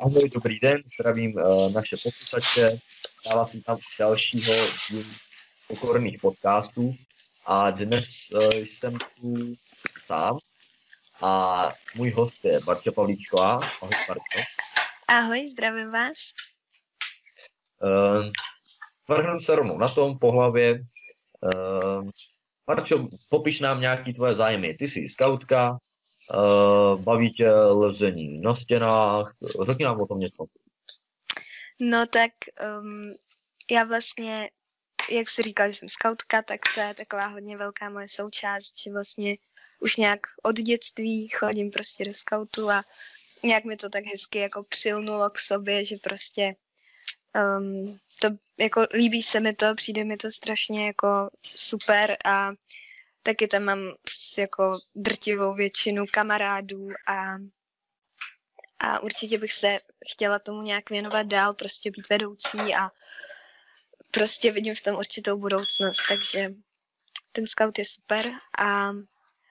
Ahoj, dobrý den, zdravím uh, naše posluchače. Já vás vítám u dalšího dílu pokorných podcastů a dnes uh, jsem tu sám a můj host je Barča Pavlíčková. Ahoj, Barčo. Ahoj, zdravím vás. Uh, vrhneme se rovnou na tom po hlavě. Uh, Barčo, popiš nám nějaký tvoje zájmy. Ty jsi skautka, baví tě lezení na stěnách, řekni nám o tom něco. No tak um, já vlastně, jak jsi říkal, že jsem skautka, tak to je taková hodně velká moje součást, že vlastně už nějak od dětství chodím prostě do skautu a nějak mi to tak hezky jako přilnulo k sobě, že prostě um, to jako líbí se mi to, přijde mi to strašně jako super a taky tam mám jako drtivou většinu kamarádů a, a určitě bych se chtěla tomu nějak věnovat dál, prostě být vedoucí a prostě vidím v tom určitou budoucnost, takže ten scout je super. A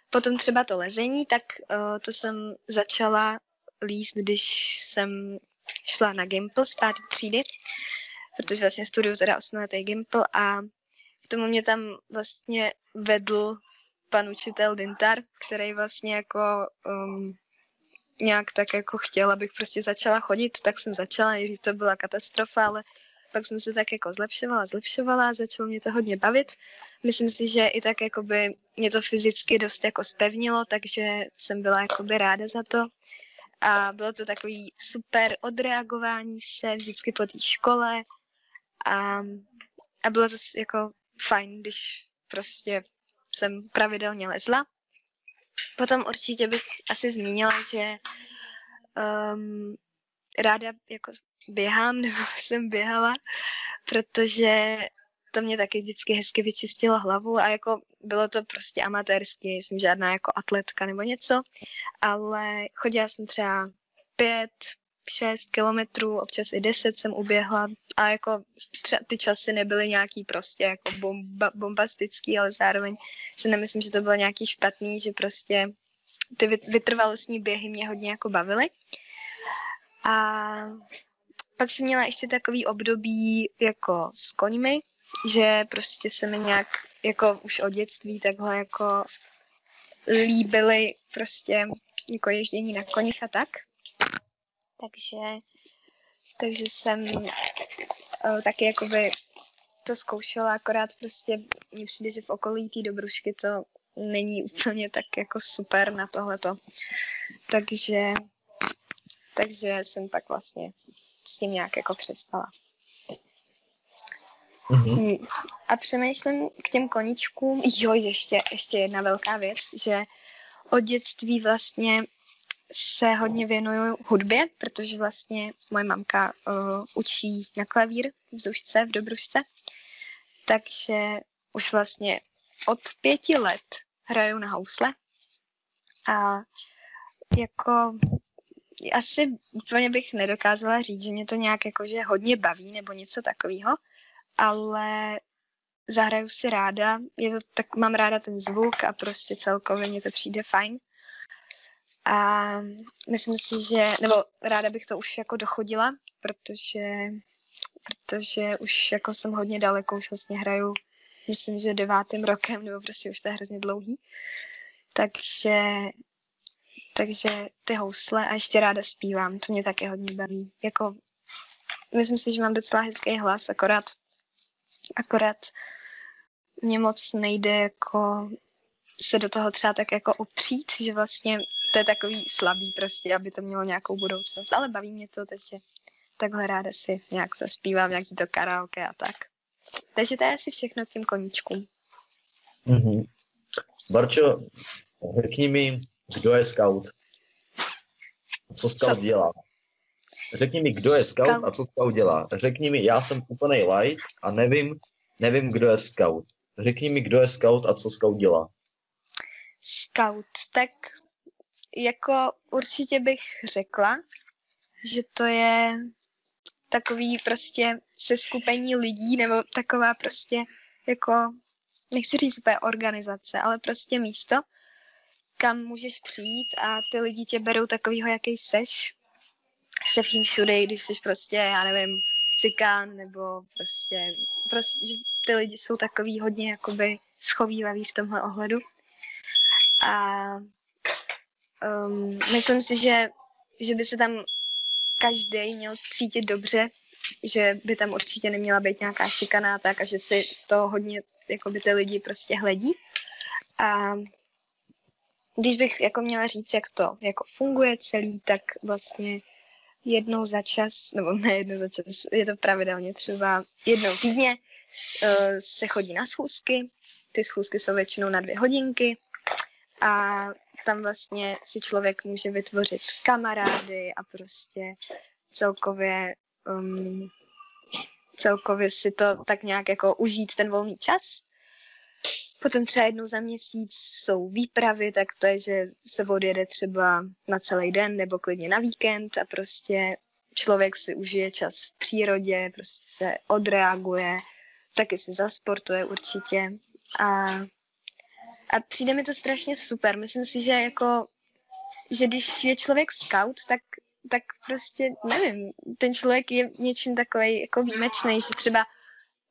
potom třeba to lezení, tak uh, to jsem začala líst, když jsem šla na Gimple z páté třídy, protože vlastně studuju teda osmiletý Gimple a tomu mě tam vlastně vedl pan učitel Dintar, který vlastně jako um, nějak tak jako chtěl, abych prostě začala chodit, tak jsem začala, i to byla katastrofa, ale pak jsem se tak jako zlepšovala, zlepšovala, začalo mě to hodně bavit. Myslím si, že i tak jakoby mě to fyzicky dost jako spevnilo, takže jsem byla jakoby ráda za to. A bylo to takový super odreagování se vždycky po té škole a, a bylo to jako fajn, když prostě jsem pravidelně lezla. Potom určitě bych asi zmínila, že um, ráda jako běhám, nebo jsem běhala, protože to mě taky vždycky hezky vyčistilo hlavu a jako bylo to prostě amatérské, jsem žádná jako atletka nebo něco, ale chodila jsem třeba pět, 6 kilometrů, občas i 10 jsem uběhla a jako třeba ty časy nebyly nějaký prostě jako bomba, bombastický, ale zároveň si nemyslím, že to bylo nějaký špatný, že prostě ty vytrvalostní běhy mě hodně jako bavily. A pak jsem měla ještě takový období jako s koňmi, že prostě se mi nějak jako už od dětství takhle jako líbily prostě jako ježdění na koních a tak takže, takže jsem uh, taky jakoby to zkoušela, akorát prostě mně přijde, že v okolí té dobrušky to není úplně tak jako super na tohleto. Takže, takže jsem pak vlastně s tím nějak jako přestala. Mm-hmm. A přemýšlím k těm koničkům, jo, ještě, ještě jedna velká věc, že od dětství vlastně se hodně věnuju hudbě, protože vlastně moje mamka uh, učí na klavír v Zušce, v Dobrušce. Takže už vlastně od pěti let hraju na housle. A jako asi úplně bych nedokázala říct, že mě to nějak jakože hodně baví nebo něco takového, ale zahraju si ráda, je to, tak mám ráda ten zvuk a prostě celkově mě to přijde fajn. A myslím si, že, nebo ráda bych to už jako dochodila, protože, protože už jako jsem hodně daleko, už vlastně hraju, myslím, že devátým rokem, nebo prostě už to je hrozně dlouhý. Takže, takže ty housle a ještě ráda zpívám, to mě také hodně baví. Jako, myslím si, že mám docela hezký hlas, akorát, akorát mě moc nejde jako se do toho třeba tak jako opřít, že vlastně to je takový slabý prostě, aby to mělo nějakou budoucnost, ale baví mě to, takže takhle ráda si nějak zaspívám, nějaký to karaoke a tak. Takže to je asi všechno k těm koníčkům. Mm-hmm. Barčo, řekni mi, kdo je scout? Co scout Co? dělá? Řekni mi, kdo je scout, scout a co scout dělá. Řekni mi, já jsem úplný like a nevím, nevím, kdo je scout. Řekni mi, kdo je scout a co scout dělá. Scout, tak jako určitě bych řekla, že to je takový prostě seskupení lidí, nebo taková prostě jako, nechci říct úplně organizace, ale prostě místo, kam můžeš přijít a ty lidi tě berou takovýho, jaký seš. se vším všude, když jsi prostě, já nevím, cikán, nebo prostě, prostě že ty lidi jsou takový hodně jakoby schovývaví v tomhle ohledu. A um, myslím si, že, že by se tam každý měl cítit dobře, že by tam určitě neměla být nějaká šikaná tak a že si to hodně jakoby ty lidi prostě hledí. A když bych jako měla říct, jak to jako funguje celý, tak vlastně jednou za čas, nebo ne jednou za čas, je to pravidelně třeba jednou týdně uh, se chodí na schůzky. Ty schůzky jsou většinou na dvě hodinky a tam vlastně si člověk může vytvořit kamarády a prostě celkově um, celkově si to tak nějak jako užít ten volný čas. Potom třeba jednou za měsíc jsou výpravy, tak to je, že se odjede třeba na celý den nebo klidně na víkend a prostě člověk si užije čas v přírodě, prostě se odreaguje, taky si zasportuje určitě. A, a přijde mi to strašně super. Myslím si, že jako, že když je člověk scout, tak tak prostě nevím, ten člověk je něčím takový jako výjimečný, že třeba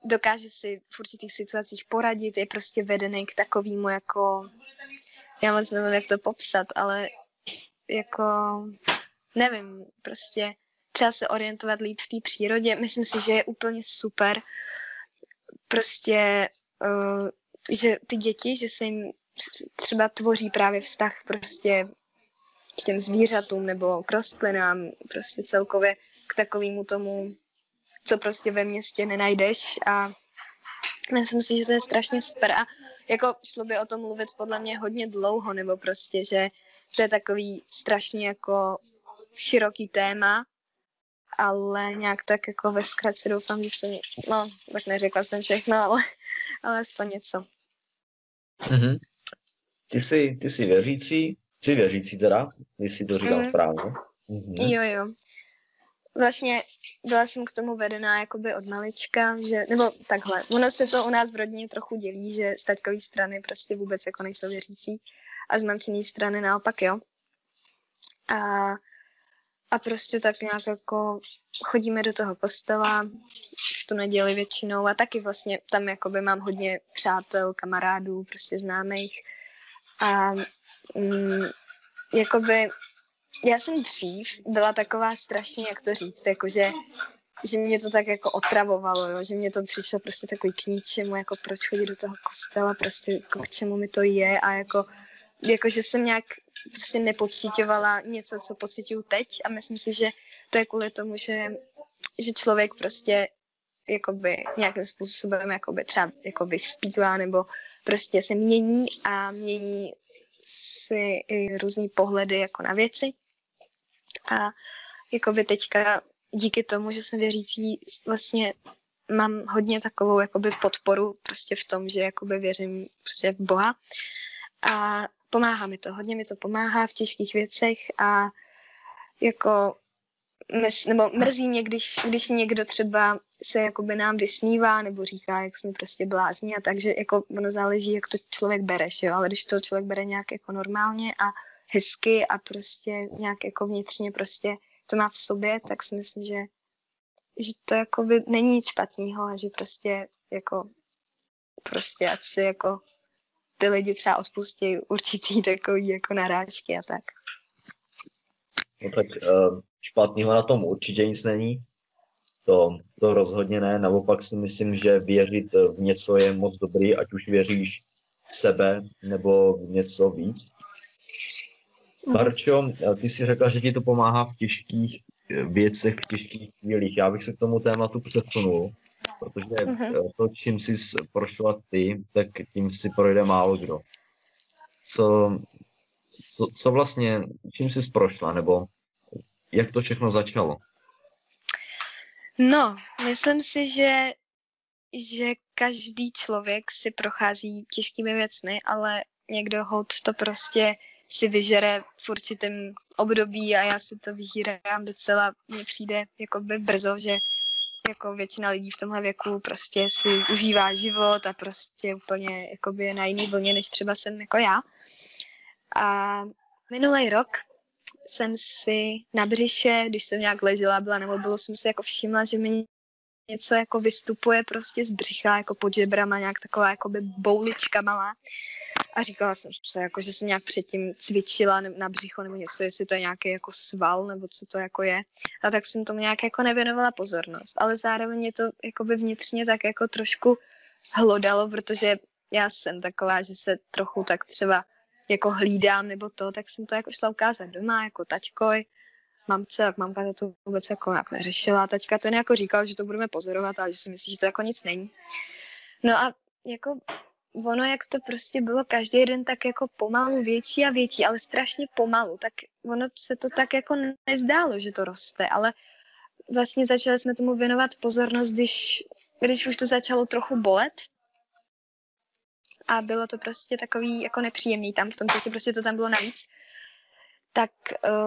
dokáže si v určitých situacích poradit, je prostě vedený k takovému jako, já moc nevím, jak to popsat, ale jako, nevím, prostě třeba se orientovat líp v té přírodě, myslím si, že je úplně super, prostě, uh, že ty děti, že se jim třeba tvoří právě vztah prostě k těm zvířatům nebo k rostlinám, prostě celkově k takovému tomu, co prostě ve městě nenajdeš. A myslím si, že to je strašně super. A jako šlo by o tom mluvit podle mě hodně dlouho, nebo prostě, že to je takový strašně jako široký téma, ale nějak tak jako ve zkratce doufám, že jsem, no, tak neřekla jsem všechno, ale, ale aspoň něco. Mm-hmm. Ty jsi, ty jsi věřící, Jsi věřící teda, jestli to říkám mm. správně. Mm-hmm. Jo, jo. Vlastně byla jsem k tomu vedená jakoby od malička, že, nebo takhle, ono se to u nás v rodině trochu dělí, že z strany prostě vůbec jako nejsou věřící a z mamčiný strany naopak jo. A, a prostě tak nějak jako chodíme do toho kostela v tu neděli většinou a taky vlastně tam jakoby mám hodně přátel, kamarádů, prostě známých a mm, jakoby, já jsem dřív byla taková strašně, jak to říct, jakože že mě to tak jako otravovalo, jo? že mě to přišlo prostě takový k ničemu, jako proč chodit do toho kostela, prostě jako k čemu mi to je a jako, jako že jsem nějak prostě nepocitovala něco, co pocituju teď a myslím si, že to je kvůli tomu, že, že člověk prostě jakoby nějakým způsobem jakoby třeba jakoby zpívá nebo prostě se mění a mění si i různý pohledy jako na věci. A jakoby teďka díky tomu, že jsem věřící, vlastně mám hodně takovou jakoby podporu prostě v tom, že jakoby věřím prostě v Boha. A pomáhá mi to, hodně mi to pomáhá v těžkých věcech a jako mys, nebo mrzí mě, když, když někdo třeba se jakoby nám vysmívá nebo říká, jak jsme prostě blázni a takže jako ono záleží, jak to člověk bere, jo? ale když to člověk bere nějak jako normálně a hezky a prostě nějak jako vnitřně prostě to má v sobě, tak si myslím, že, že to jako by není nic špatného a že prostě jako prostě ať si jako ty lidi třeba odpustí určitý takový jako narážky a tak. No tak uh, špatného na tom určitě nic není. To, to rozhodně ne. Naopak si myslím, že věřit v něco je moc dobrý, ať už věříš v sebe nebo v něco víc. Barčo, ty si řekla, že ti to pomáhá v těžkých věcech, v těžkých chvílích. Já bych se k tomu tématu přesunul, protože uh-huh. to, čím jsi prošla ty, tak tím si projde málo kdo. Co, co, co vlastně, čím jsi prošla, nebo jak to všechno začalo? No, myslím si, že, že každý člověk si prochází těžkými věcmi, ale někdo hod to prostě si vyžere v určitém období a já si to vyžírám docela, mně přijde jakoby brzo, že jako většina lidí v tomhle věku prostě si užívá život a prostě úplně jakoby na jiný vlně, než třeba jsem jako já. A minulý rok jsem si na břiše, když jsem nějak ležela, byla na mobilu, jsem si jako všimla, že mi něco jako vystupuje prostě z břicha, jako pod žebrama, nějak taková jako by boulička malá. A říkala jsem se, jako, že jsem nějak předtím cvičila na břicho nebo něco, jestli to je nějaký jako sval nebo co to jako je. A tak jsem tomu nějak jako nevěnovala pozornost. Ale zároveň mě to jako by vnitřně tak jako trošku hlodalo, protože já jsem taková, že se trochu tak třeba jako hlídám nebo to, tak jsem to jako šla ukázat doma, jako tačkoj, mamce, tak mamka to vůbec jako nějak neřešila. Taťka ten jako říkal, že to budeme pozorovat, ale že si myslí, že to jako nic není. No a jako ono, jak to prostě bylo každý den tak jako pomalu větší a větší, ale strašně pomalu, tak ono se to tak jako nezdálo, že to roste, ale vlastně začali jsme tomu věnovat pozornost, když, když už to začalo trochu bolet. A bylo to prostě takový jako nepříjemný tam v tom čase, prostě to tam bylo navíc, tak,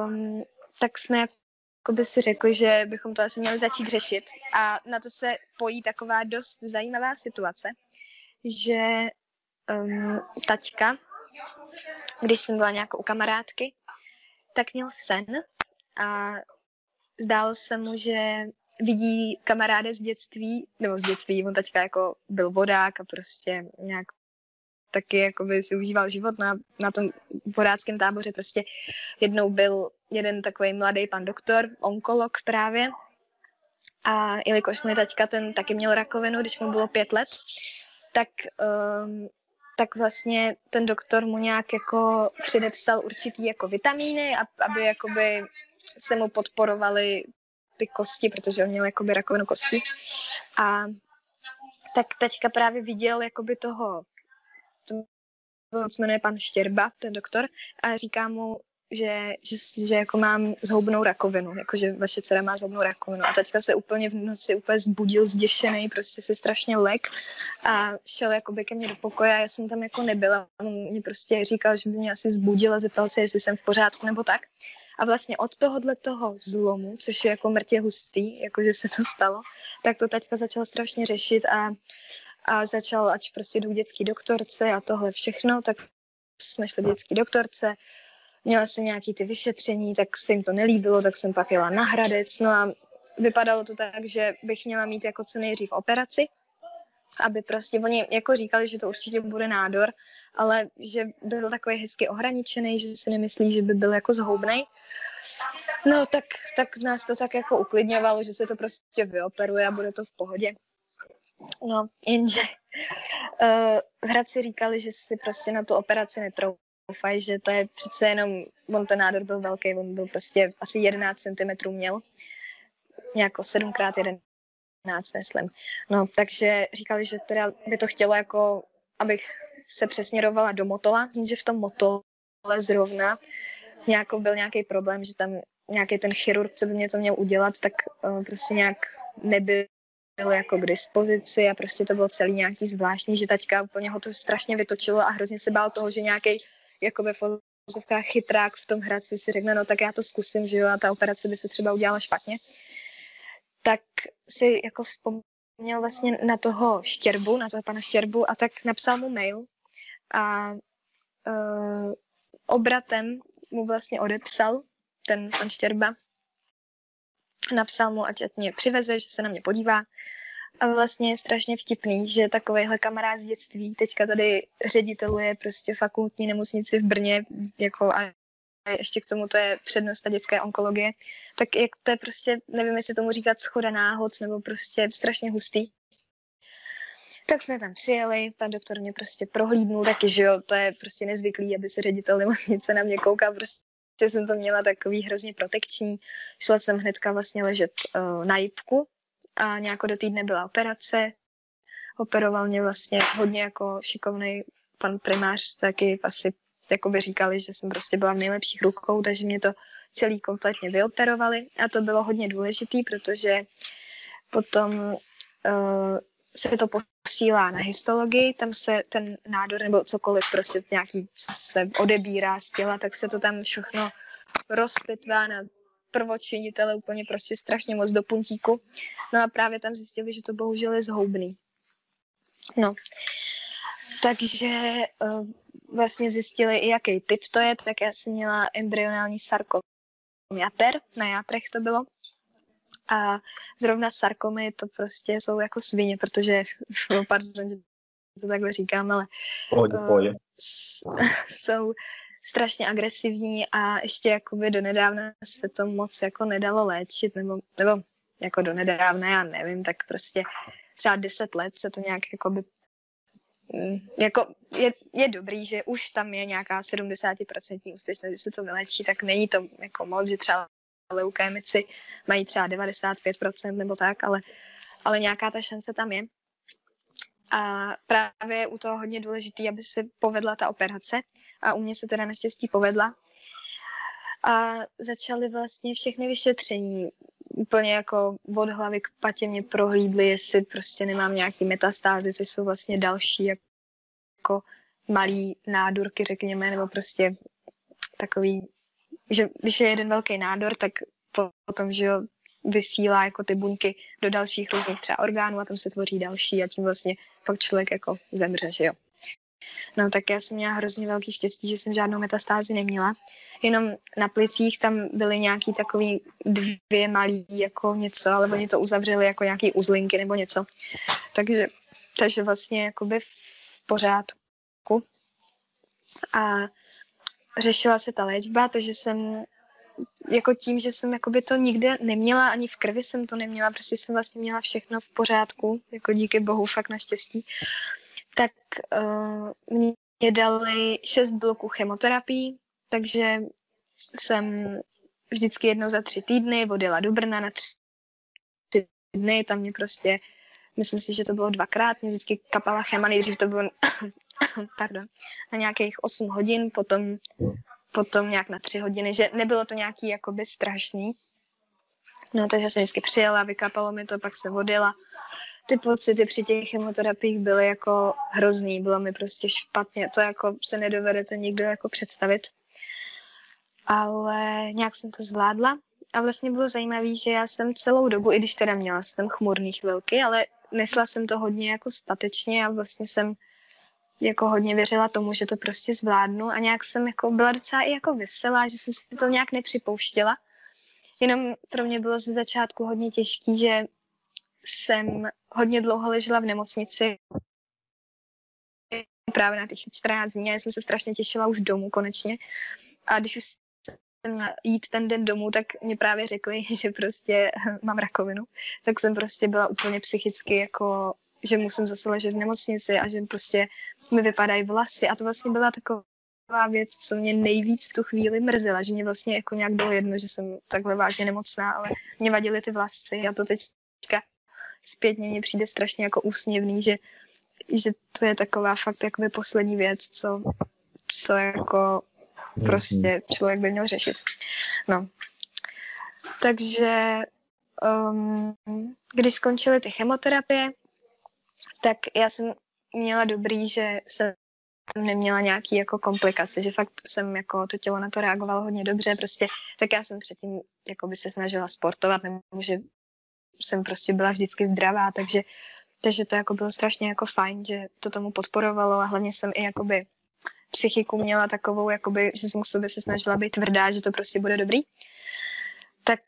um, tak jsme jako by si řekli, že bychom to asi měli začít řešit. A na to se pojí taková dost zajímavá situace, že um, taťka, když jsem byla nějakou u kamarádky, tak měl sen a zdálo se mu, že vidí kamaráde z dětství, nebo z dětství, on taťka jako byl vodák a prostě nějak taky jakoby si užíval život na, na tom vodáckém táboře. Prostě jednou byl jeden takový mladý pan doktor, onkolog právě, a jelikož můj taťka ten taky měl rakovinu, když mu bylo pět let, tak, um, tak vlastně ten doktor mu nějak jako předepsal určitý jako vitamíny, aby jakoby se mu podporovaly ty kosti, protože on měl jakoby rakovinu kosti. A tak teďka právě viděl jakoby toho, to, to se jmenuje pan Štěrba, ten doktor, a říká mu, že, že, že jako mám zhoubnou rakovinu, jako že vaše dcera má zhoubnou rakovinu. A teďka se úplně v noci úplně zbudil zděšený, prostě se strašně lek a šel jako ke mně do pokoje a já jsem tam jako nebyla. On mě prostě říkal, že by mě asi zbudil a zeptal se, jestli jsem v pořádku nebo tak. A vlastně od tohohle toho zlomu, což je jako mrtě hustý, jakože se to stalo, tak to teďka začal strašně řešit a, a začal, ať prostě jdu dětský doktorce a tohle všechno, tak jsme šli dětský doktorce, měla jsem nějaký ty vyšetření, tak se jim to nelíbilo, tak jsem pak jela na Hradec, no a vypadalo to tak, že bych měla mít jako co nejdřív operaci, aby prostě, oni jako říkali, že to určitě bude nádor, ale že byl takový hezky ohraničený, že si nemyslí, že by byl jako zhoubnej. No tak, tak nás to tak jako uklidňovalo, že se to prostě vyoperuje a bude to v pohodě. No, jenže uh, v Hradci říkali, že si prostě na tu operaci netrou doufají, že to je přece jenom, on ten nádor byl velký, on byl prostě asi 11 cm měl, nějako 7x11, myslím. No, takže říkali, že teda by to chtělo jako, abych se přesměrovala do Motola, jenže v tom Motole zrovna nějakou byl nějaký problém, že tam nějaký ten chirurg, co by mě to měl udělat, tak uh, prostě nějak nebyl jako k dispozici a prostě to bylo celý nějaký zvláštní, že taťka úplně ho to strašně vytočilo a hrozně se bál toho, že nějaký jako ve fotozovkách chytrák v tom Hradci si řekne, no tak já to zkusím, že jo, a ta operace by se třeba udělala špatně, tak si jako vzpomněl vlastně na toho Štěrbu, na toho pana Štěrbu a tak napsal mu mail a uh, obratem mu vlastně odepsal ten pan Štěrba, napsal mu, ať mě přiveze, že se na mě podívá a vlastně je strašně vtipný, že takovýhle kamarád z dětství teďka tady řediteluje prostě fakultní nemocnici v Brně, jako a ještě k tomu to je přednosta dětské onkologie, tak jak to je prostě, nevím, jestli tomu říkat schoda náhod, nebo prostě strašně hustý. Tak jsme tam přijeli, pan doktor mě prostě prohlídnul taky, že jo, to je prostě nezvyklý, aby se ředitel nemocnice na mě koukal, prostě jsem to měla takový hrozně protekční. Šla jsem hnedka vlastně ležet uh, na jipku, a nějako do týdne byla operace. Operoval mě vlastně hodně jako šikovný pan primář, taky asi jako by říkali, že jsem prostě byla v nejlepších rukou, takže mě to celý kompletně vyoperovali a to bylo hodně důležitý, protože potom uh, se to posílá na histologii, tam se ten nádor nebo cokoliv prostě nějaký, se odebírá z těla, tak se to tam všechno rozpitvá na prvočinitele úplně prostě strašně moc do puntíku. No a právě tam zjistili, že to bohužel je zhoubný. No, takže uh, vlastně zjistili i jaký typ to je, tak já jsem měla embryonální sarkom jater, na játrech to bylo. A zrovna sarkomy to prostě jsou jako svině, protože, no pardon, to takhle říkám, ale Pohodě, pohodě. Uh, jsou strašně agresivní a ještě jakoby donedávna se to moc jako nedalo léčit, nebo, nebo jako donedávna, já nevím, tak prostě třeba deset let se to nějak jakoby mm, jako je, je dobrý, že už tam je nějaká 70% úspěšnost, že se to vylečí, tak není to jako moc, že třeba leukémici mají třeba 95% nebo tak, ale, ale nějaká ta šance tam je. A právě je u toho hodně důležitý, aby se povedla ta operace a u mě se teda naštěstí povedla. A začaly vlastně všechny vyšetření. Úplně jako od hlavy k patě mě prohlídli, jestli prostě nemám nějaký metastázy, což jsou vlastně další jako malý nádorky, řekněme, nebo prostě takový, že když je jeden velký nádor, tak potom, že jo, vysílá jako ty buňky do dalších různých třeba orgánů a tam se tvoří další a tím vlastně pak člověk jako zemře, že jo. No tak já jsem měla hrozně velký štěstí, že jsem žádnou metastázi neměla. Jenom na plicích tam byly nějaký takový dvě malý jako něco, ale oni to uzavřeli jako nějaký uzlinky nebo něco. Takže, takže vlastně jakoby v pořádku. A řešila se ta léčba, takže jsem jako tím, že jsem jakoby to nikde neměla, ani v krvi jsem to neměla, prostě jsem vlastně měla všechno v pořádku, jako díky bohu, fakt naštěstí, tak uh, mě dali šest bloků chemoterapii, takže jsem vždycky jednou za tři týdny odjela do Brna na tři dny, tam mě prostě, myslím si, že to bylo dvakrát, mě vždycky kapala chema, nejdřív to bylo pardon, na nějakých 8 hodin, potom potom nějak na tři hodiny, že nebylo to nějaký jakoby strašný. No takže jsem vždycky přijela, vykapalo mi to, pak se vodila. Ty pocity při těch chemoterapiích byly jako hrozný, bylo mi prostě špatně, to jako se nedovedete nikdo jako představit. Ale nějak jsem to zvládla a vlastně bylo zajímavé, že já jsem celou dobu, i když teda měla jsem chmurný chvilky, ale nesla jsem to hodně jako statečně a vlastně jsem jako hodně věřila tomu, že to prostě zvládnu a nějak jsem jako byla docela i jako veselá, že jsem si to nějak nepřipouštěla. Jenom pro mě bylo ze začátku hodně těžký, že jsem hodně dlouho ležela v nemocnici právě na těch 14 dní. Já jsem se strašně těšila už domů konečně. A když už jsem měla jít ten den domů, tak mě právě řekli, že prostě mám rakovinu. Tak jsem prostě byla úplně psychicky jako že musím zase ležet v nemocnici a že prostě mi vypadají vlasy a to vlastně byla taková věc, co mě nejvíc v tu chvíli mrzela, že mě vlastně jako nějak bylo jedno, že jsem takhle vážně nemocná, ale mě vadily ty vlasy a to teďka zpětně mně přijde strašně jako úsměvný, že, že to je taková fakt jakoby poslední věc, co, co jako prostě člověk by měl řešit. No. Takže um, když skončily ty chemoterapie, tak já jsem měla dobrý, že jsem neměla nějaký jako komplikace, že fakt jsem jako to tělo na to reagovalo hodně dobře, prostě tak já jsem předtím jako by se snažila sportovat, nebo že jsem prostě byla vždycky zdravá, takže, takže to jako bylo strašně jako fajn, že to tomu podporovalo a hlavně jsem i jakoby psychiku měla takovou, jakoby, že jsem k sobě se snažila být tvrdá, že to prostě bude dobrý. Tak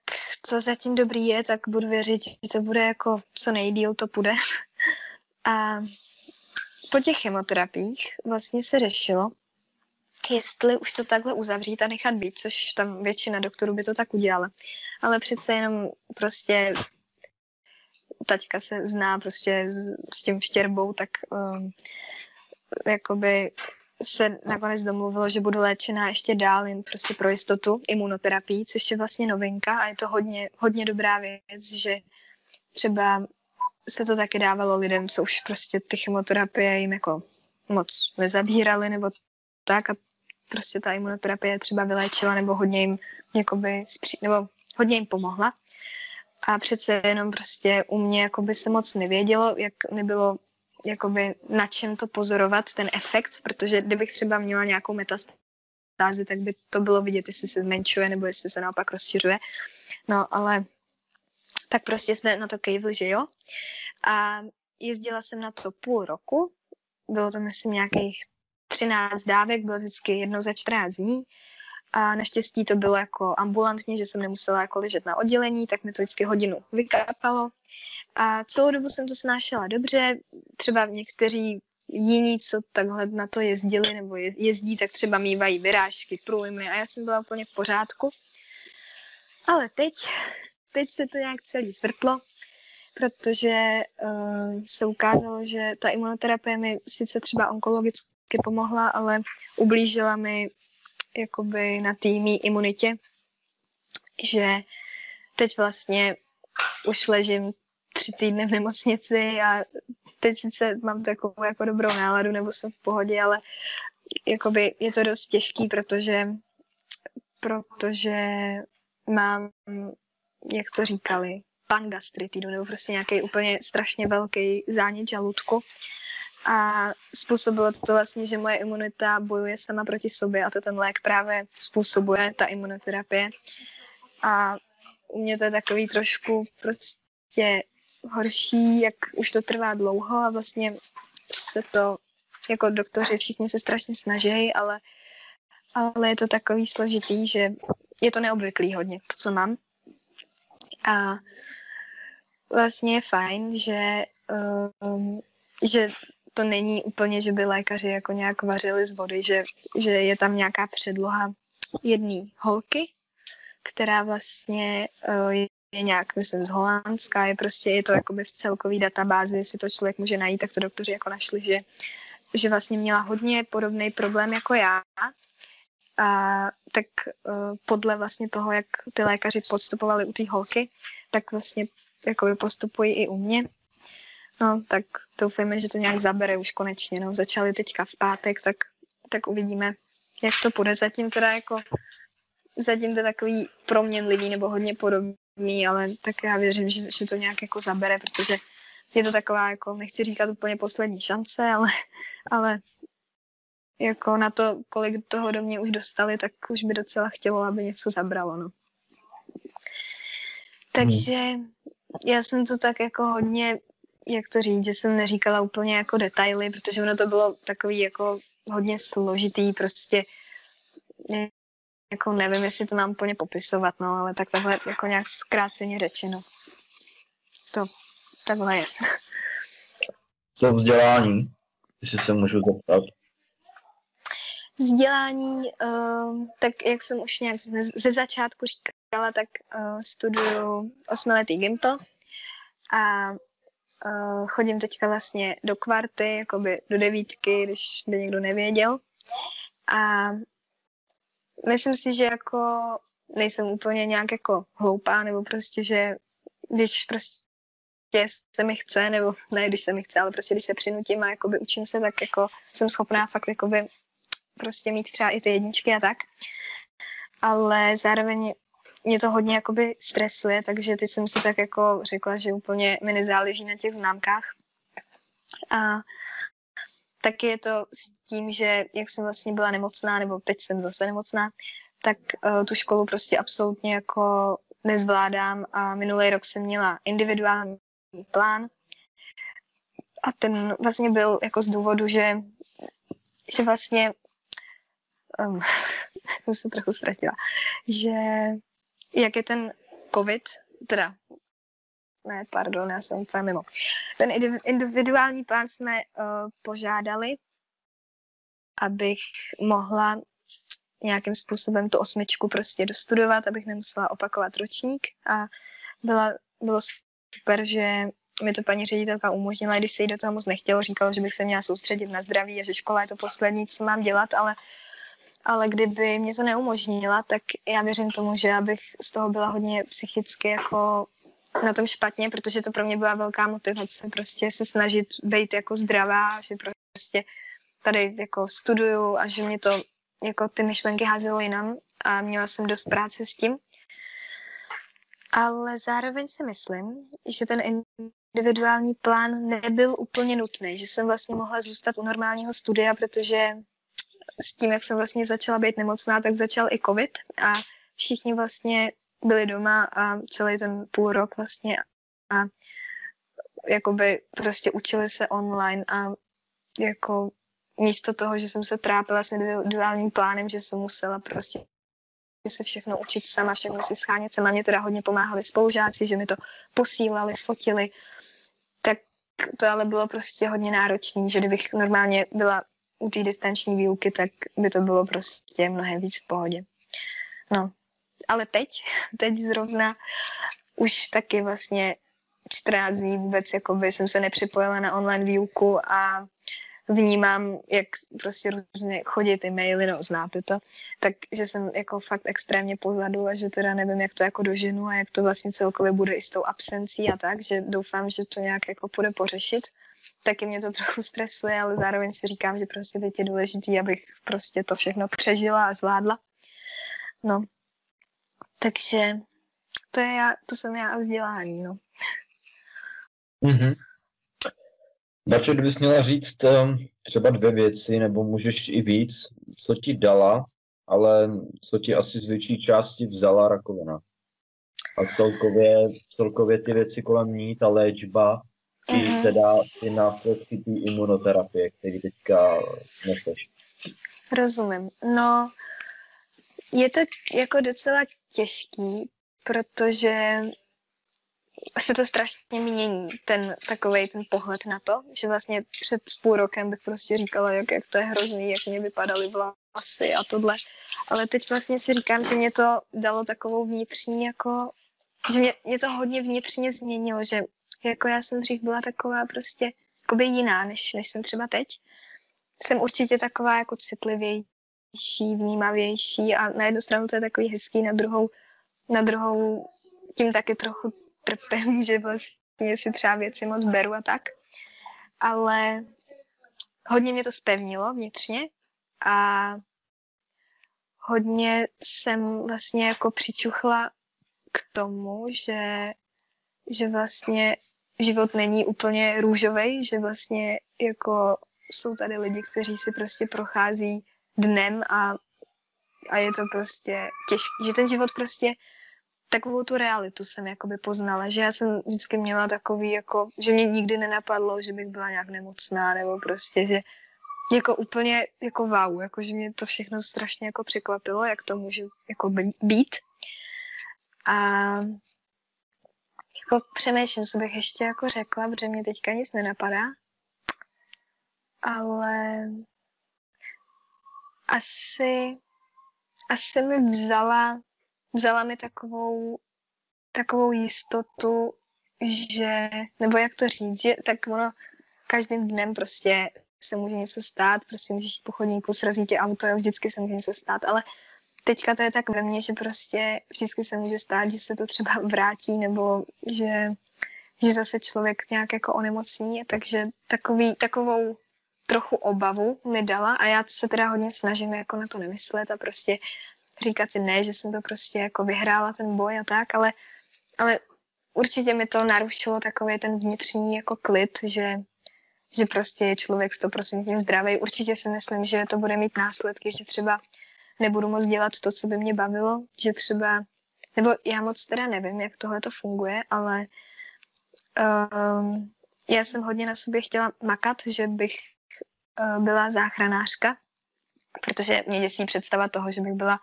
co zatím dobrý je, tak budu věřit, že to bude jako co nejdíl to půjde. A po těch chemoterapiích vlastně se řešilo, jestli už to takhle uzavřít a nechat být, což tam většina doktorů by to tak udělala. Ale přece jenom prostě taťka se zná prostě s, tím štěrbou, tak um, jakoby se nakonec domluvilo, že budu léčená ještě dál, jen prostě pro jistotu imunoterapii, což je vlastně novinka a je to hodně, hodně dobrá věc, že třeba se to taky dávalo lidem, co už prostě ty chemoterapie jim jako moc nezabíraly nebo tak a prostě ta imunoterapie třeba vyléčila nebo hodně jim jakoby, nebo hodně jim pomohla. A přece jenom prostě u mě jakoby se moc nevědělo, jak nebylo jakoby na čem to pozorovat, ten efekt, protože kdybych třeba měla nějakou metastázi, tak by to bylo vidět, jestli se zmenšuje nebo jestli se naopak rozšiřuje. No, ale tak prostě jsme na to kejvli, že jo. A jezdila jsem na to půl roku, bylo to myslím nějakých 13 dávek, bylo vždycky jednou za 14 dní a naštěstí to bylo jako ambulantně, že jsem nemusela jako ležet na oddělení, tak mi to vždycky hodinu vykápalo. A celou dobu jsem to snášela dobře, třeba někteří jiní, co takhle na to jezdili nebo jezdí, tak třeba mývají vyrážky, průjmy a já jsem byla úplně v pořádku. Ale teď, teď se to nějak celý zvrtlo, protože uh, se ukázalo, že ta imunoterapie mi sice třeba onkologicky pomohla, ale ublížila mi jakoby na té imunitě, že teď vlastně už ležím tři týdny v nemocnici a teď sice mám takovou jako dobrou náladu nebo jsem v pohodě, ale jakoby je to dost těžký, protože protože mám, jak to říkali, pangastritidu, nebo prostě nějaký úplně strašně velký zánět žaludku. A způsobilo to vlastně, že moje imunita bojuje sama proti sobě a to ten lék právě způsobuje, ta imunoterapie. A u mě to je takový trošku prostě horší, jak už to trvá dlouho a vlastně se to, jako doktoři všichni se strašně snaží, ale, ale je to takový složitý, že je to neobvyklý hodně, to, co mám. A vlastně je fajn, že, um, že to není úplně, že by lékaři jako nějak vařili z vody, že, že je tam nějaká předloha jedné holky, která vlastně uh, je nějak, myslím, z Holandska, je prostě, je to jakoby v celkový databázi, jestli to člověk může najít, tak to doktoři jako našli, že, že vlastně měla hodně podobný problém jako já. A tak uh, podle vlastně toho, jak ty lékaři postupovali u té holky, tak vlastně jakoby postupují i u mě. No, tak doufejme, že to nějak zabere už konečně. No, začali teďka v pátek, tak, tak uvidíme, jak to půjde. Zatím teda jako zatím to je takový proměnlivý nebo hodně podobný, ale tak já věřím, že, že to nějak jako zabere, protože je to taková, jako nechci říkat úplně poslední šance, ale, ale jako na to, kolik toho do mě už dostali, tak už by docela chtělo, aby něco zabralo, no. Takže já jsem to tak jako hodně, jak to říct, že jsem neříkala úplně jako detaily, protože ono to bylo takový jako hodně složitý, prostě jako nevím, jestli to mám úplně popisovat, no, ale tak takhle jako nějak zkráceně řečeno. To takhle je. Co vzdělání, jestli se můžu zeptat? Vzdělání, uh, tak jak jsem už nějak ze, začátku říkala, tak uh, studuju osmiletý Gimpl a uh, chodím teďka vlastně do kvarty, jakoby do devítky, když by někdo nevěděl. A myslím si, že jako nejsem úplně nějak jako hloupá, nebo prostě, že když prostě se mi chce, nebo ne, když se mi chce, ale prostě když se přinutím a jakoby učím se, tak jako jsem schopná fakt jakoby prostě mít třeba i ty jedničky a tak. Ale zároveň mě to hodně jakoby stresuje, takže teď jsem si tak jako řekla, že úplně mi nezáleží na těch známkách. A taky je to s tím, že jak jsem vlastně byla nemocná, nebo teď jsem zase nemocná, tak uh, tu školu prostě absolutně jako nezvládám a minulý rok jsem měla individuální plán a ten vlastně byl jako z důvodu, že, že vlastně um, jsem se trochu ztratila, že jak je ten covid, teda ne, pardon, já jsem úplně mimo. Ten individuální plán jsme uh, požádali, abych mohla nějakým způsobem tu osmičku prostě dostudovat, abych nemusela opakovat ročník a byla, bylo super, že mi to paní ředitelka umožnila, když se jí do toho moc nechtělo, říkalo, že bych se měla soustředit na zdraví a že škola je to poslední, co mám dělat, ale ale kdyby mě to neumožnila, tak já věřím tomu, že abych z toho byla hodně psychicky jako na tom špatně, protože to pro mě byla velká motivace prostě se snažit být jako zdravá, že prostě tady jako studuju a že mě to jako ty myšlenky házelo jinam a měla jsem dost práce s tím. Ale zároveň si myslím, že ten individuální plán nebyl úplně nutný, že jsem vlastně mohla zůstat u normálního studia, protože s tím, jak jsem vlastně začala být nemocná, tak začal i covid a všichni vlastně byli doma a celý ten půl rok vlastně a jakoby prostě učili se online a jako místo toho, že jsem se trápila s individuálním plánem, že jsem musela prostě se všechno učit sama, všechno si schánět sama. Mě teda hodně pomáhali spolužáci, že mi to posílali, fotili. Tak to ale bylo prostě hodně náročné, že kdybych normálně byla u té distanční výuky, tak by to bylo prostě mnohem víc v pohodě. No, ale teď, teď zrovna už taky vlastně 14 dní vůbec jakoby jsem se nepřipojila na online výuku a vnímám, jak prostě různě chodí ty maily, no znáte to, takže jsem jako fakt extrémně pozadu a že teda nevím, jak to jako doženu a jak to vlastně celkově bude i s tou absencí a tak, že doufám, že to nějak jako půjde pořešit. Taky mě to trochu stresuje, ale zároveň si říkám, že prostě teď je důležité, abych prostě to všechno přežila a zvládla. No, takže to, je já, to jsem já a vzdělání, no. Mm-hmm. Darčo, kdybys měla říct um, třeba dvě věci, nebo můžeš i víc, co ti dala, ale co ti asi z větší části vzala rakovina. A celkově, celkově ty věci kolem ní, ta léčba, i mm-hmm. teda ty následky té imunoterapie, který teďka neseš. Rozumím. No, je to jako docela těžký, protože se to strašně mění, ten takový ten pohled na to, že vlastně před půl rokem bych prostě říkala, jak, jak to je hrozný, jak mě vypadaly vlasy a tohle. Ale teď vlastně si říkám, že mě to dalo takovou vnitřní jako, že mě, mě to hodně vnitřně změnilo, že jako já jsem dřív byla taková prostě jakoby jiná, než, než jsem třeba teď. Jsem určitě taková jako citlivější, vnímavější a na jednu stranu to je takový hezký, na druhou, na druhou tím taky trochu trpím, že vlastně si třeba věci moc beru a tak. Ale hodně mě to spevnilo vnitřně a hodně jsem vlastně jako přičuchla k tomu, že, že vlastně život není úplně růžový, že vlastně jako jsou tady lidi, kteří si prostě prochází dnem a, a je to prostě těžké, že ten život prostě takovou tu realitu jsem jakoby poznala, že já jsem vždycky měla takový jako, že mě nikdy nenapadlo, že bych byla nějak nemocná nebo prostě, že jako úplně jako wow, jako že mě to všechno strašně jako překvapilo, jak to může jako být. A jako přemýšlím, co bych ještě jako řekla, protože mě teďka nic nenapadá. Ale asi, asi mi vzala vzala mi takovou, takovou jistotu, že, nebo jak to říct, že tak ono každým dnem prostě se může něco stát, prostě můžeš po chodníku, srazí tě auto, jo, vždycky se může něco stát, ale teďka to je tak ve mně, že prostě vždycky se může stát, že se to třeba vrátí, nebo že, že zase člověk nějak jako onemocní, takže takový, takovou trochu obavu mi dala a já se teda hodně snažím jako na to nemyslet a prostě říkat si ne, že jsem to prostě jako vyhrála ten boj a tak, ale, ale určitě mi to narušilo takový ten vnitřní jako klid, že, že prostě je člověk stoprocentně zdravý. Určitě si myslím, že to bude mít následky, že třeba nebudu moc dělat to, co by mě bavilo, že třeba, nebo já moc teda nevím, jak tohle to funguje, ale um, já jsem hodně na sobě chtěla makat, že bych uh, byla záchranářka, protože mě děsí představa toho, že bych byla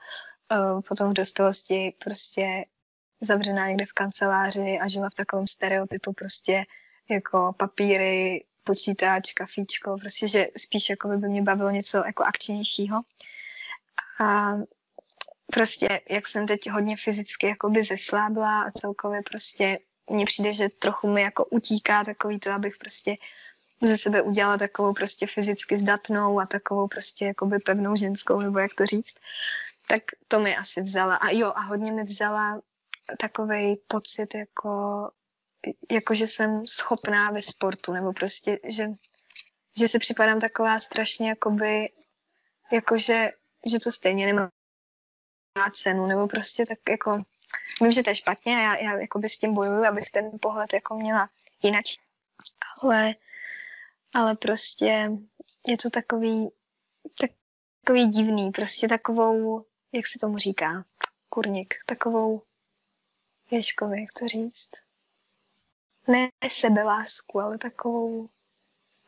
uh, potom v dospělosti prostě zavřená někde v kanceláři a žila v takovém stereotypu prostě jako papíry, počítač, kafíčko, prostě, že spíš jako by mě bavilo něco jako akčnějšího. A prostě, jak jsem teď hodně fyzicky jakoby zeslábla a celkově prostě mně přijde, že trochu mi jako utíká takový to, abych prostě ze sebe udělala takovou prostě fyzicky zdatnou a takovou prostě jakoby pevnou ženskou, nebo jak to říct, tak to mi asi vzala. A jo, a hodně mi vzala takový pocit, jako, jako že jsem schopná ve sportu, nebo prostě, že, že si připadám taková strašně, jakoby, jakože, že to stejně nemá cenu, nebo prostě tak jako, vím, že to je špatně a já, já jakoby s tím bojuju, abych ten pohled jako měla jinak. Ale ale prostě je to takový, tak, takový divný, prostě takovou, jak se tomu říká, kurník, takovou, věškovi, jak to říct, ne sebelásku, ale takovou,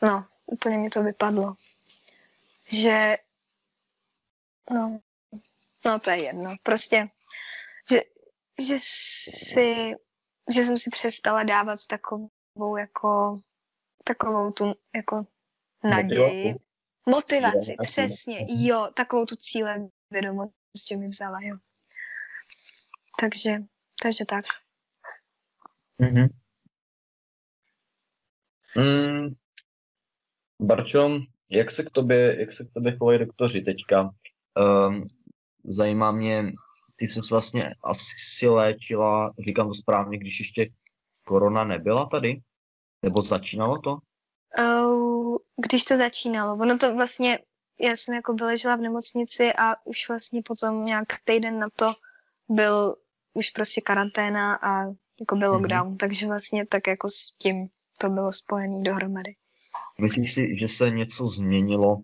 no, úplně mi to vypadlo, že, no, No to je jedno. Prostě, že, že si, že jsem si přestala dávat takovou jako, takovou tu jako naději. Motivaci, Motivaci přesně. Jo, takovou tu cíle vědomost, že mi vzala, jo. Takže, takže tak. Mm-hmm. Mm, Barčo, jak se k tobě, jak se k tobě chovají doktoři teďka? Um, zajímá mě, ty jsi vlastně asi léčila, říkám to správně, když ještě korona nebyla tady? Nebo začínalo to? Uh, když to začínalo. Ono to vlastně, já jsem jako byla ležela v nemocnici a už vlastně potom nějak týden na to byl už prostě karanténa a jako byl mhm. lockdown, mm-hmm. takže vlastně tak jako s tím to bylo spojené dohromady. Myslíš si, že se něco změnilo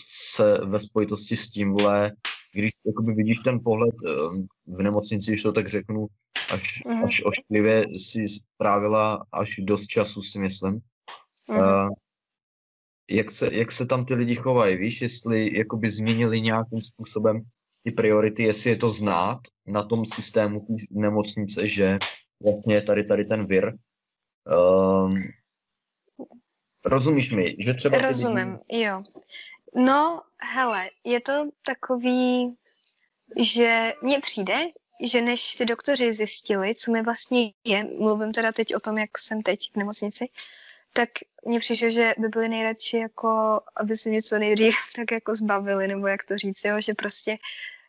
se ve spojitosti s tímhle, když jakoby vidíš ten pohled ehm, v nemocnici, když to tak řeknu, až, mm-hmm. až ošklivě si strávila až dost času, si myslím. Mm-hmm. Uh, jak, se, jak se tam ty lidi chovají, víš, jestli jakoby změnili nějakým způsobem ty priority, jestli je to znát na tom systému té nemocnice, že vlastně tady tady ten vir. Um, rozumíš mi, že třeba... Rozumím, lidi... jo. No, hele, je to takový, že mně přijde, že než ty doktoři zjistili, co mi vlastně je, mluvím teda teď o tom, jak jsem teď v nemocnici, tak mně přišlo, že by byli nejradši jako, aby se něco nejdřív tak jako zbavili, nebo jak to říct, jo, že prostě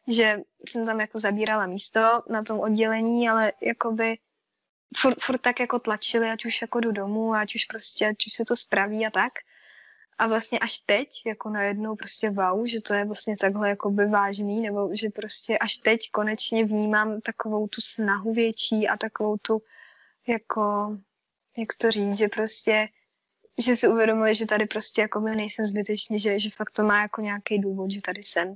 že jsem tam jako zabírala místo na tom oddělení, ale jakoby furt, furt tak jako tlačili, ať už jako jdu domů, ať už prostě, ať už se to spraví a tak. A vlastně až teď, jako najednou prostě wow, že to je vlastně takhle jako by vážný, nebo že prostě až teď konečně vnímám takovou tu snahu větší a takovou tu jako, jak to říct, že prostě že si uvědomili, že tady prostě jako nejsem zbytečný, že, že fakt to má jako nějaký důvod, že tady jsem.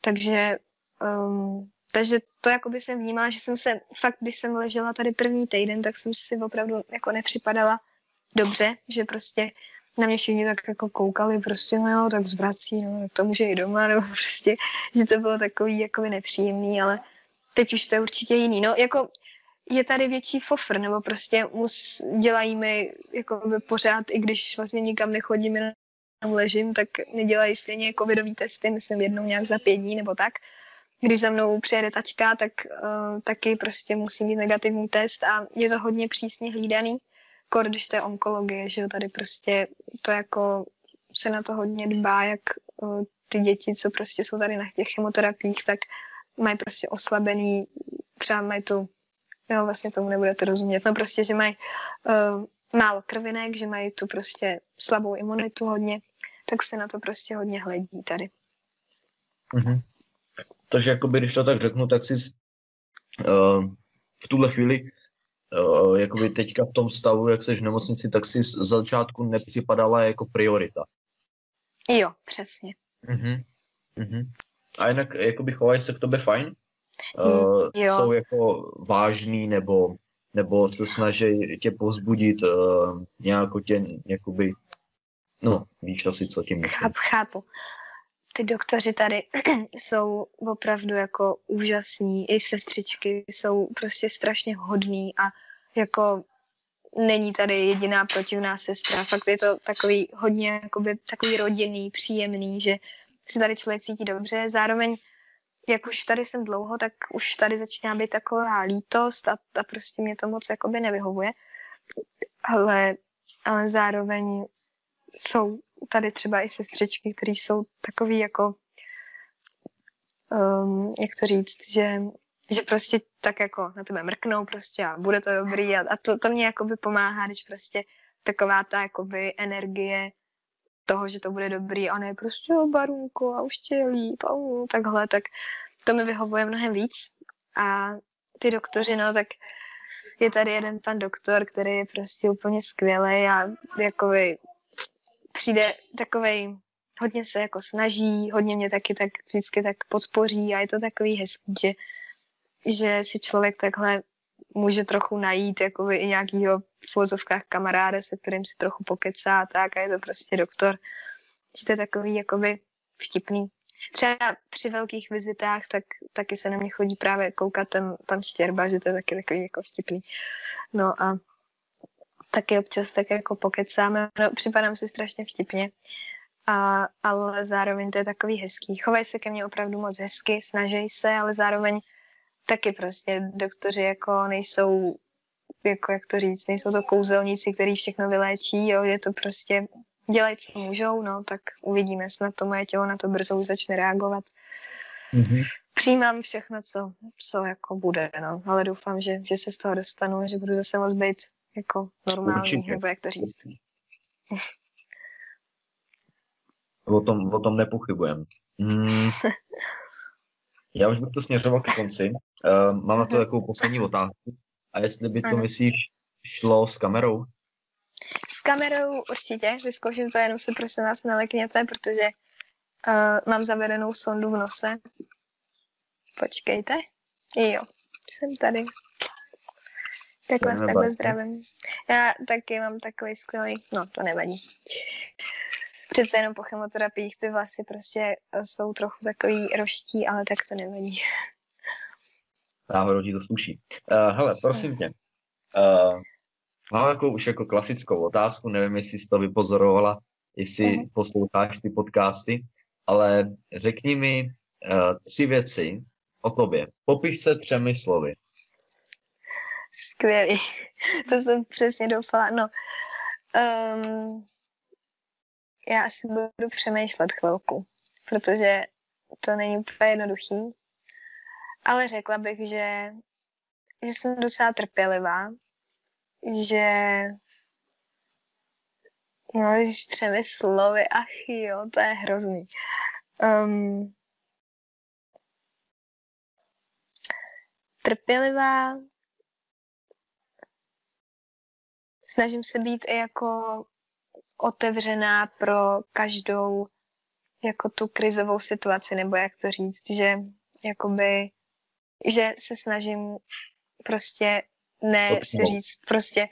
Takže, um, takže to jako by jsem vnímala, že jsem se fakt, když jsem ležela tady první týden, tak jsem si opravdu jako nepřipadala dobře, že prostě na mě všichni tak jako koukali, prostě no jo, tak zvrací, no, tak to může i doma, nebo prostě, že to bylo takový jako nepříjemný, ale teď už to je určitě jiný. No, jako je tady větší fofr, nebo prostě mus, dělají mi jako by pořád, i když vlastně nikam nechodím, jenom ležím, tak mi dělají stejně covidový testy, myslím jednou nějak za pět dní nebo tak. Když za mnou přijede tačka, tak uh, taky prostě musí mít negativní test a je to hodně přísně hlídaný, kor když to je onkologie, že jo, tady prostě to jako se na to hodně dbá, jak ty děti, co prostě jsou tady na těch chemoterapiích, tak mají prostě oslabený, třeba mají tu, jo, vlastně tomu nebudete rozumět, no prostě, že mají uh, málo krvinek, že mají tu prostě slabou imunitu hodně, tak se na to prostě hodně hledí tady. Mm-hmm. Takže jakoby, když to tak řeknu, tak si uh, v tuhle chvíli uh, jakoby teďka v tom stavu, jak jsi v nemocnici, tak si z začátku nepřipadala jako priorita. Jo, přesně. Uh-huh. Uh-huh. A jinak jakoby chovají se k tobě fajn? Uh, jo. Jsou jako vážný nebo, nebo se snaží tě pozbudit, uh, nějak tě jakoby No, víš asi, co tím myslím. Chápu, chápu. Ty doktoři tady jsou opravdu jako úžasní, i sestřičky jsou prostě strašně hodný a jako není tady jediná protivná sestra. Fakt je to takový hodně jakoby, takový rodinný, příjemný, že si tady člověk cítí dobře. Zároveň, jak už tady jsem dlouho, tak už tady začíná být taková lítost a, a prostě mě to moc jakoby nevyhovuje. Ale, ale zároveň jsou tady třeba i sestřičky, které jsou takový jako, um, jak to říct, že, že prostě tak jako na tebe mrknou prostě a bude to dobrý a, a to, to mě jakoby pomáhá, když prostě taková ta jakoby energie toho, že to bude dobrý a ne prostě o barunku a už tě je líp a uh, takhle, tak to mi vyhovuje mnohem víc. A ty doktoři, no tak je tady jeden pan doktor, který je prostě úplně skvělý a jakoby přijde takovej, hodně se jako snaží, hodně mě taky tak vždycky tak podpoří a je to takový hezký, že, že si člověk takhle může trochu najít jakoby i nějakýho v vozovkách kamaráda, se kterým si trochu pokecá a tak a je to prostě doktor. Že to je takový jakoby vtipný. třeba při velkých vizitách, tak taky se na mě chodí právě koukat ten pan Štěrba, že to je taky takový jako vtipný. No a taky občas tak jako pokecáme, no, připadám si strašně vtipně, a, ale zároveň to je takový hezký. Chovají se ke mně opravdu moc hezky, snaží se, ale zároveň taky prostě doktoři jako nejsou, jako jak to říct, nejsou to kouzelníci, kteří všechno vyléčí, jo, je to prostě, dělají, co můžou, no, tak uvidíme, snad to moje tělo na to brzo už začne reagovat. Mm-hmm. Přijímám všechno, co, co jako bude, no, ale doufám, že, že se z toho dostanu že budu zase moc být jako normální, Určitě. nebo jak to říct. O tom, o tom nepochybujem. Mm. Já už bych to směřoval k konci. Uh, mám na to takovou poslední otázku. A jestli by to, ano. myslíš, šlo s kamerou? S kamerou určitě. Vyzkouším to, jenom se prosím vás nelekněte, protože uh, mám zavedenou sondu v nose. Počkejte. Jo, jsem tady. Tak vás takhle zdravím. Já taky mám takový skvělý, no to nevadí. Přece jenom po chemoterapiích ty vlasy prostě jsou trochu takový roští, ale tak to nevadí. Náhodou ti to sluší. Uh, hele, prosím tě. Uh, mám takovou už jako klasickou otázku, nevím, jestli jsi to vypozorovala, jestli uh-huh. posloucháš ty podcasty, ale řekni mi uh, tři věci o tobě. Popiš se třemi slovy. Skvělý. to jsem přesně doufala. No, um, já asi budu přemýšlet chvilku, protože to není úplně jednoduchý. Ale řekla bych, že, že jsem docela trpělivá, že no, když třemi slovy, ach jo, to je hrozný. Um, trpělivá, snažím se být i jako otevřená pro každou jako tu krizovou situaci, nebo jak to říct, že jakoby, že se snažím prostě ne si říct, prostě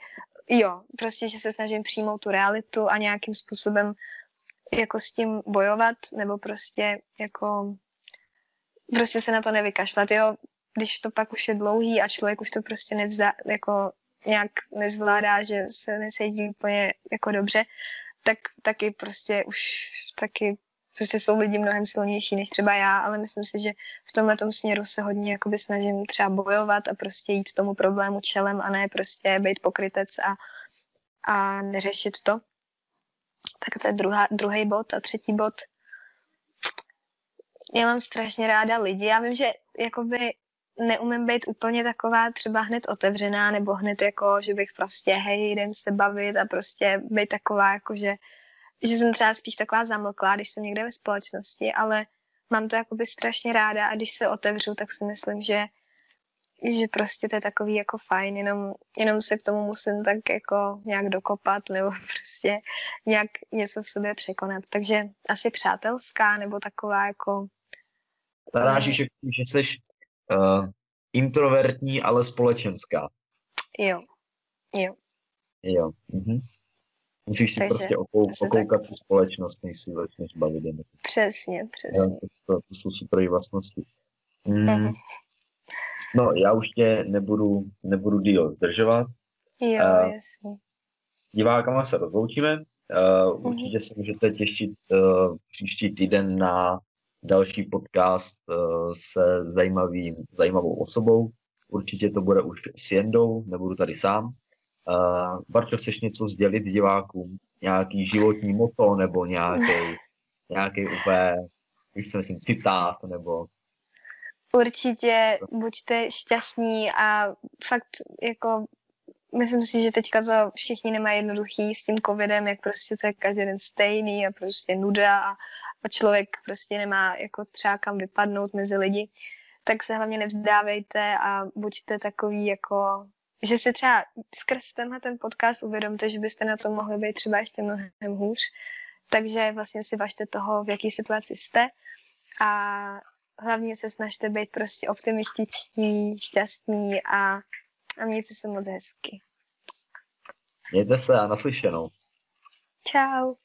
jo, prostě, že se snažím přijmout tu realitu a nějakým způsobem jako s tím bojovat, nebo prostě jako prostě se na to nevykašlat, jo, když to pak už je dlouhý a člověk už to prostě nevzá, jako nějak nezvládá, že se necítí úplně jako dobře, tak taky prostě už taky prostě jsou lidi mnohem silnější než třeba já, ale myslím si, že v tomhle směru se hodně jakoby snažím třeba bojovat a prostě jít tomu problému čelem a ne prostě být pokrytec a, a neřešit to. Tak to je druhá, druhý bod a třetí bod. Já mám strašně ráda lidi. Já vím, že jakoby neumím být úplně taková třeba hned otevřená, nebo hned jako, že bych prostě, hej, jdem se bavit a prostě být taková, jako že, že jsem třeba spíš taková zamlklá, když jsem někde ve společnosti, ale mám to jakoby strašně ráda a když se otevřu, tak si myslím, že že prostě to je takový jako fajn, jenom, jenom se k tomu musím tak jako nějak dokopat nebo prostě nějak něco v sobě překonat. Takže asi přátelská nebo taková jako... Narážíš, že jsi uh, introvertní, ale společenská. Jo, jo. Jo. Mhm. Musíš si Takže, prostě okou, okoukat tak... tu společnost, než si začneš bavit. Jen. Přesně, přesně. Jo, to, to, to jsou super vlastnosti. Mm. Uh-huh. No, já už tě nebudu, nebudu díl zdržovat. Jo, uh, jasně. Divákama se rozloučíme. Uh, určitě uh-huh. se můžete těšit uh, příští týden na další podcast uh, se zajímavým, zajímavou osobou. Určitě to bude už s Jendou, nebudu tady sám. Uh, Barčo, chceš něco sdělit divákům? Nějaký životní moto nebo nějaký, nějaký úplně, víš co myslím, citát nebo... Určitě buďte šťastní a fakt jako myslím si, že teďka to všichni nemají jednoduchý s tím covidem, jak prostě to je každý den stejný a prostě nuda a, a člověk prostě nemá jako třeba kam vypadnout mezi lidi, tak se hlavně nevzdávejte a buďte takový jako, že si třeba skrz tenhle ten podcast uvědomte, že byste na to mohli být třeba ještě mnohem hůř, takže vlastně si važte toho, v jaký situaci jste a hlavně se snažte být prostě optimističtí, šťastní a a mějte se moc hezky. Mějte se a naslyšenou. Ciao.